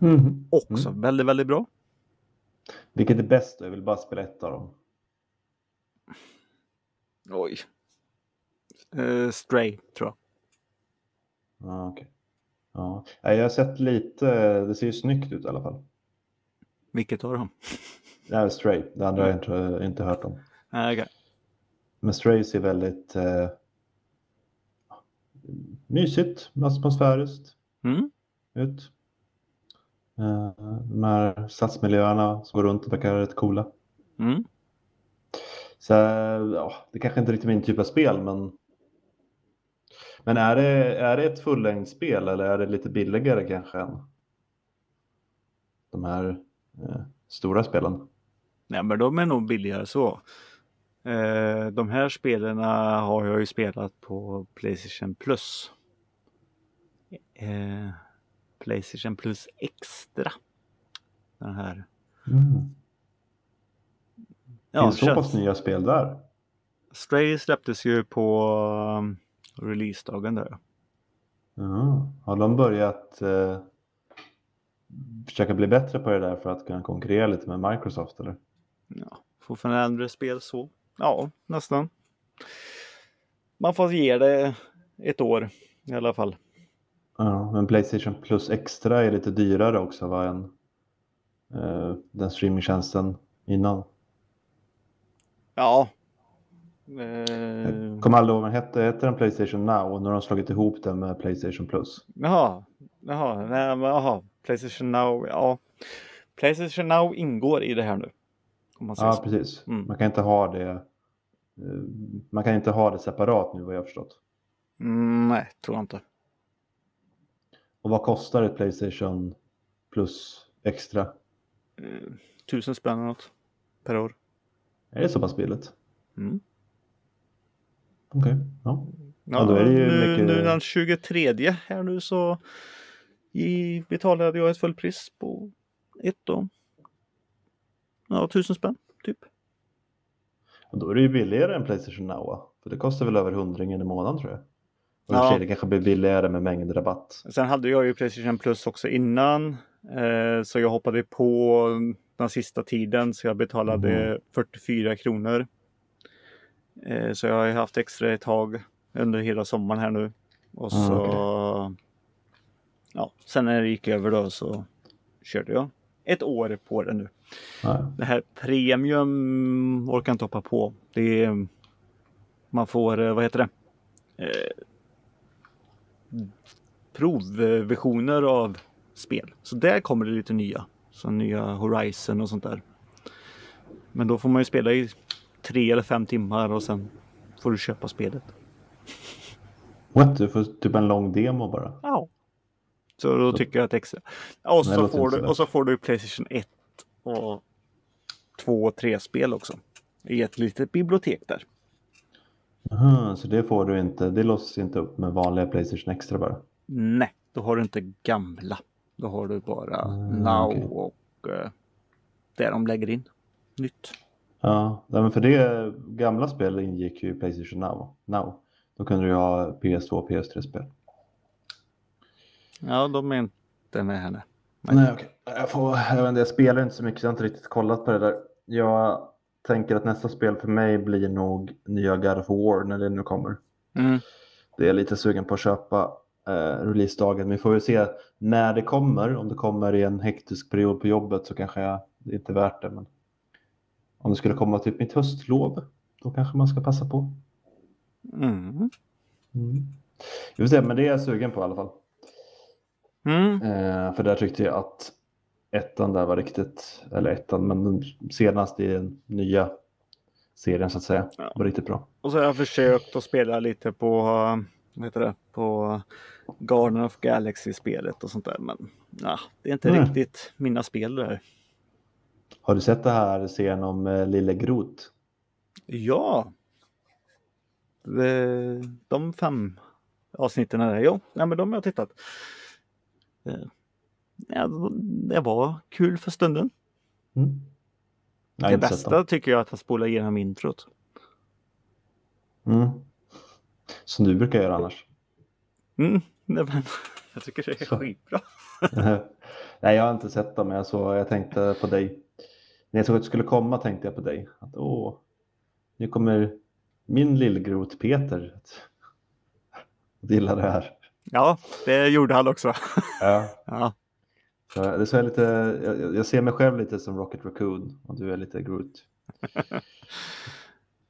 Mm. Också väldigt, väldigt bra. Vilket är bäst? Jag vill bara spela ett av dem. Oj. Eh, Stray, tror jag. Ja, okej. Ja. Ja, jag har sett lite. Det ser ju snyggt ut i alla fall. Vilket av dem? Är Stray. Det andra har jag inte, inte hört om. Nej, okej. Men Stray ser väldigt eh, mysigt, atmosfäriskt Mm. ut. Eh, de här stadsmiljöerna som går runt och verkar rätt coola. Mm. Så ja, det kanske inte är riktigt min typ av spel, men men är det, är det ett fullängdsspel eller är det lite billigare kanske än de här eh, stora spelen? Nej, men de är nog billigare så. Eh, de här spelen har jag ju spelat på Playstation Plus. Eh, Playstation Plus Extra. Den här. Mm. Ja, Finns så pass nya spel där? Stray släpptes ju på releasedagen där. Ja. Har de börjat eh, försöka bli bättre på det där för att kunna konkurrera lite med Microsoft? Eller? Ja, fortfarande spel så. Ja, nästan. Man får ge det ett år i alla fall. Ja, men Playstation Plus Extra är lite dyrare också va, än eh, den streamingtjänsten innan. Ja. Eh, kommer aldrig ihåg vad den hette. Hette den Playstation Now och nu har de slagit ihop den med Playstation Plus. jaha, jaha, nej, men, jaha, Playstation Now, ja. Playstation Now ingår i det här nu. Ja, så. precis. Mm. Man kan inte ha det. eh, Man kan inte ha det separat nu vad jag har förstått. Mm, nej, tror jag inte. Och vad kostar ett Playstation Plus extra? Eh, tusen spänn eller något per år. Är det så pass billigt? Mm. Okej, ja. Ja, Ja, ju nu, mycket- nu den 23 här nu så i, betalade jag ett fullpris på ett och ja, tusen spänn typ. Och då är det ju billigare än Playstation Now. För det kostar väl över hundringen i månaden tror jag. Och Ja. ja. det kanske blir billigare med mängdrabatt. Sen hade jag ju Playstation Plus också innan. Eh, så jag hoppade på den sista tiden så jag betalade Mhm. 44 kronor. Eh, så jag har ju haft extra ett tag under hela sommaren här nu. Och Ah, så... Ja, sen när det gick över då så körde jag ett år på det nu. Ja. Det här premium orkar jag inte hoppa på. Det är, man får, eh, vad heter det? Eh, provversioner av spel. Så där kommer det lite nya. Så nya Horizon och sånt där. Men då får man ju spela i tre eller fem timmar och sen får du köpa spelet. What? Du får typ en lång demo bara. Ja. Så då tycker jag att extra. Och Det så, låter får du, och så får du Playstation 1 och 2 och 3 spel också. I ett litet bibliotek där. Aha, så det får du inte. Det låses inte upp med vanliga Playstation Extra bara. Nej, då har du inte gamla. Då har du bara Mm, Now okej. och uh, där de lägger in nytt. Ja, nej, men för det gamla spel ingick ju i Playstation Now. Now. Då kunde du ju ha PS2 och PS3-spel. Ja, de är inte med henne. Nej, okej. Jag, får, jag, vet inte, jag spelar inte så mycket så jag har inte riktigt kollat på det där. Jag tänker att nästa spel för mig blir nog nya God of War när det nu kommer. Mm. Det är jag lite sugen på att köpa eh, releasedagen. Men vi får ju se när det kommer. Om det kommer i en hektisk period på jobbet så kanske jag, det är inte värt det. Men om det skulle komma typ mitt höstlov, då kanske man ska passa på. Mm. Mm. Vi får se, men det är jag sugen på i alla fall. Mm. Eh, för där tyckte jag att ettan där var riktigt, eller ettan, men den senaste i den nya serien så att säga, Ja. var riktigt bra. Och så har jag försökt att spela lite på, vad heter det, på Garden of Galaxy-spelet och sånt där. Men ja, det är inte Nej. riktigt mina spel där. Har du sett det här serien om eh, Lille Grot? Ja. De, fem avsnitten där, ja, nej, men de har jag tittat. Eh, Ja, det var kul för stunden. Mm. Har det bästa tycker jag är att han spolar igenom introt. Mm. Som du brukar göra annars. Mm, nej, men, [laughs] jag tycker det är skitbra. [laughs] Nej, jag har inte sett dem, men jag, så, jag tänkte på dig. När jag såg att du skulle komma tänkte jag på dig. Att, åh, nu kommer min lillgrot Peter att [laughs] gilla det här. Ja, det gjorde han också. [laughs] Ja. Ja, Så det så jag, lite, jag, jag ser mig själv lite som Rocket Raccoon och du är lite Groot. [laughs]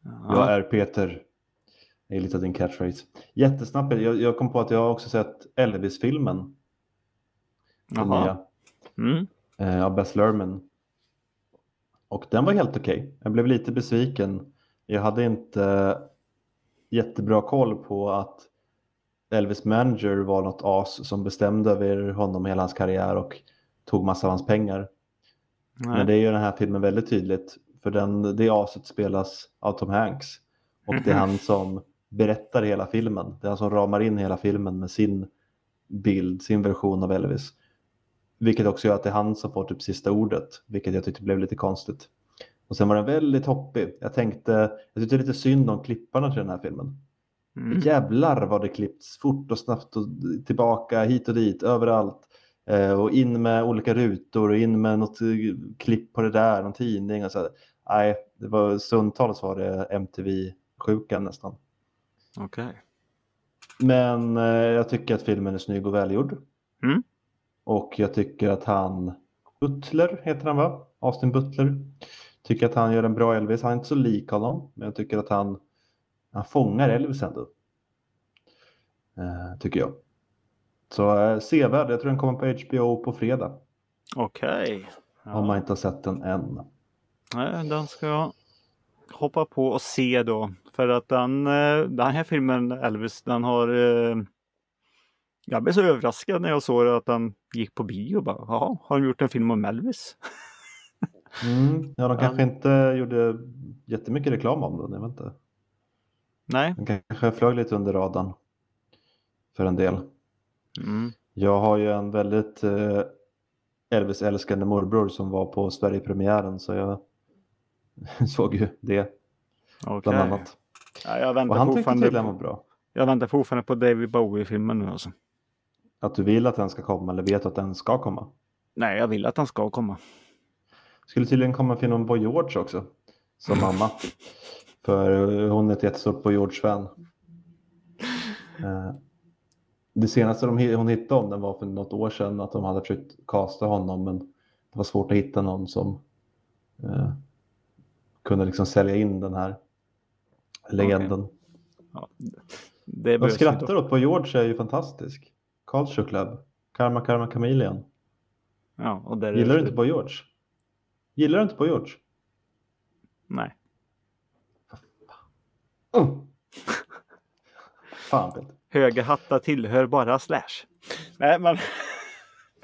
Jag ja. är Peter. Det är lite din catchphrase. Jättesnabbt, jag, jag kom på att jag har också sett Elvis-filmen. Den Jaha. nya. Mm. eh, av Bess Lerman. Och den var helt okej. Jag blev lite besviken. Jag hade inte jättebra koll på att Elvis manager var något as som bestämde över honom hela hans karriär och tog massa av hans pengar. Nej. Men det är ju den här filmen väldigt tydligt. För den, det aset spelas av Tom Hanks. Och det är han som berättar hela filmen. Det är han som ramar in hela filmen med sin bild, sin version av Elvis. Vilket också gör att det är han som får typ sista ordet. Vilket jag tyckte blev lite konstigt. Och sen var den väldigt hoppig. Jag tänkte, jag tyckte lite synd om klipparna till den här filmen. Mm. Jävlar vad det klippts fort och snabbt och tillbaka hit och dit överallt. Eh, och in med olika rutor och in med något eh, klipp på det där, någon tidning och så. Nej, det var stundtals var det MTV-sjukan nästan. Okej. Men eh, jag tycker att filmen är snygg och välgjord. Mm. Och jag tycker att han, Butler heter han va? Austin Butler. Tycker att han gör en bra Elvis. Han är inte så lik honom, men jag tycker att han, han fångar Elvis ändå. Eh, tycker jag. Så eh, sevärd. Jag tror den kommer på HBO på fredag. Okej. Om man inte har sett den än. Nej, den ska jag hoppa på och se då. För att den, eh, den här filmen, Elvis, den har... Jag blev så överraskad när jag såg att den gick på bio. Bara, Jaha, har de gjort en film om Elvis? [laughs] Mm. Ja, de kanske inte gjorde jättemycket reklam om den. Jag vet inte. Nej. Den kanske flög lite under radarn för en del. Mm. Jag har ju en väldigt eh, Elvis-älskande morbror som var på Sverigepremiären så jag [laughs] såg ju det Okej. bland annat. Ja, jag, Och väntar han tyckte tydligen var bra. jag väntar fortfarande på David Bowie-filmen nu alltså. Att du vill att den ska komma eller vet att den ska komma. Nej, jag vill att den ska komma. Skulle tydligen komma en film om Boy George också. Som mamma. [laughs] För hon är ett jättestort Boy George-fan. Eh, Det senaste de, hon hittade om den var för något år sedan att de hade försökt casta honom men det var svårt att hitta någon som eh, kunde liksom sälja in den här legenden. Ja, det De skrattar åt Boy George är ju fantastisk. Culture Club. Karma Karma Chameleon. Ja, och där är Gillar du inte Boy George? Gillar du inte Boy George? Nej. Mm. Fan Peter. Höga hattar tillhör bara Slash. Nej, men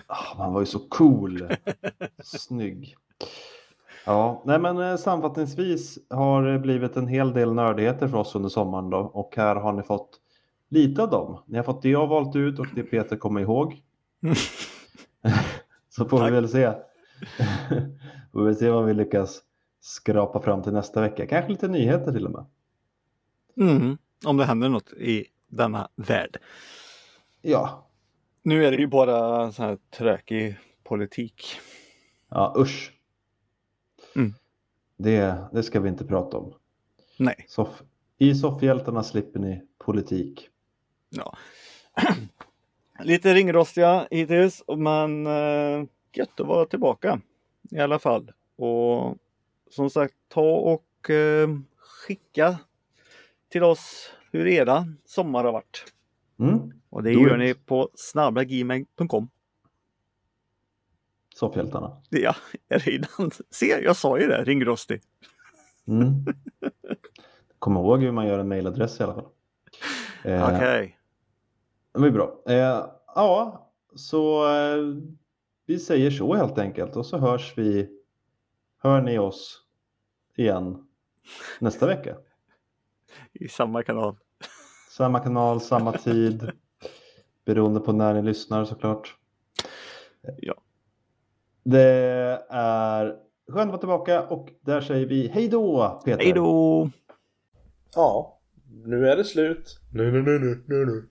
Ah, man var ju så cool. Snygg. Ja, nej men eh, sammanfattningsvis har det blivit en hel del nördigheter för oss under sommaren då och här har ni fått lite av dem. Ni har fått det jag valt ut och det Peter kommer ihåg. [laughs] Så får vi Tack. väl se. [laughs] får vi se vad vi lyckas skrapa fram till nästa vecka. Kanske lite nyheter till och med. mm, om det händer något i denna värld. Ja, Nu är det ju bara så här tråkig politik. ja usch. Mm. Det, det ska vi inte prata om. Nej. Soff, I soffhjältarna slipper ni politik. Ja. [clears throat] Lite ringrostiga hittills, men uh, gött att vara tillbaka i alla fall. Och som sagt, ta och eh, skicka till oss hur era sommar har varit. Mm. Och det gör ni på snabbagmail.com. Soffhjältarna. Ja, redan. Se, jag sa ju det, ringrostig. Mm. [laughs] Kom ihåg hur man gör en mailadress i alla fall. Eh, Okej. Det var bra. Eh, ja, så eh, vi säger så helt enkelt och så hörs vi, hör ni oss igen nästa vecka. I samma kanal. Samma kanal, samma tid, beroende på när ni lyssnar såklart. Ja. Det är skönt att vara tillbaka och där säger vi hej då Peter. Hej då! Ja, nu är det slut. Nu, nu, nu, nu, nu, nu.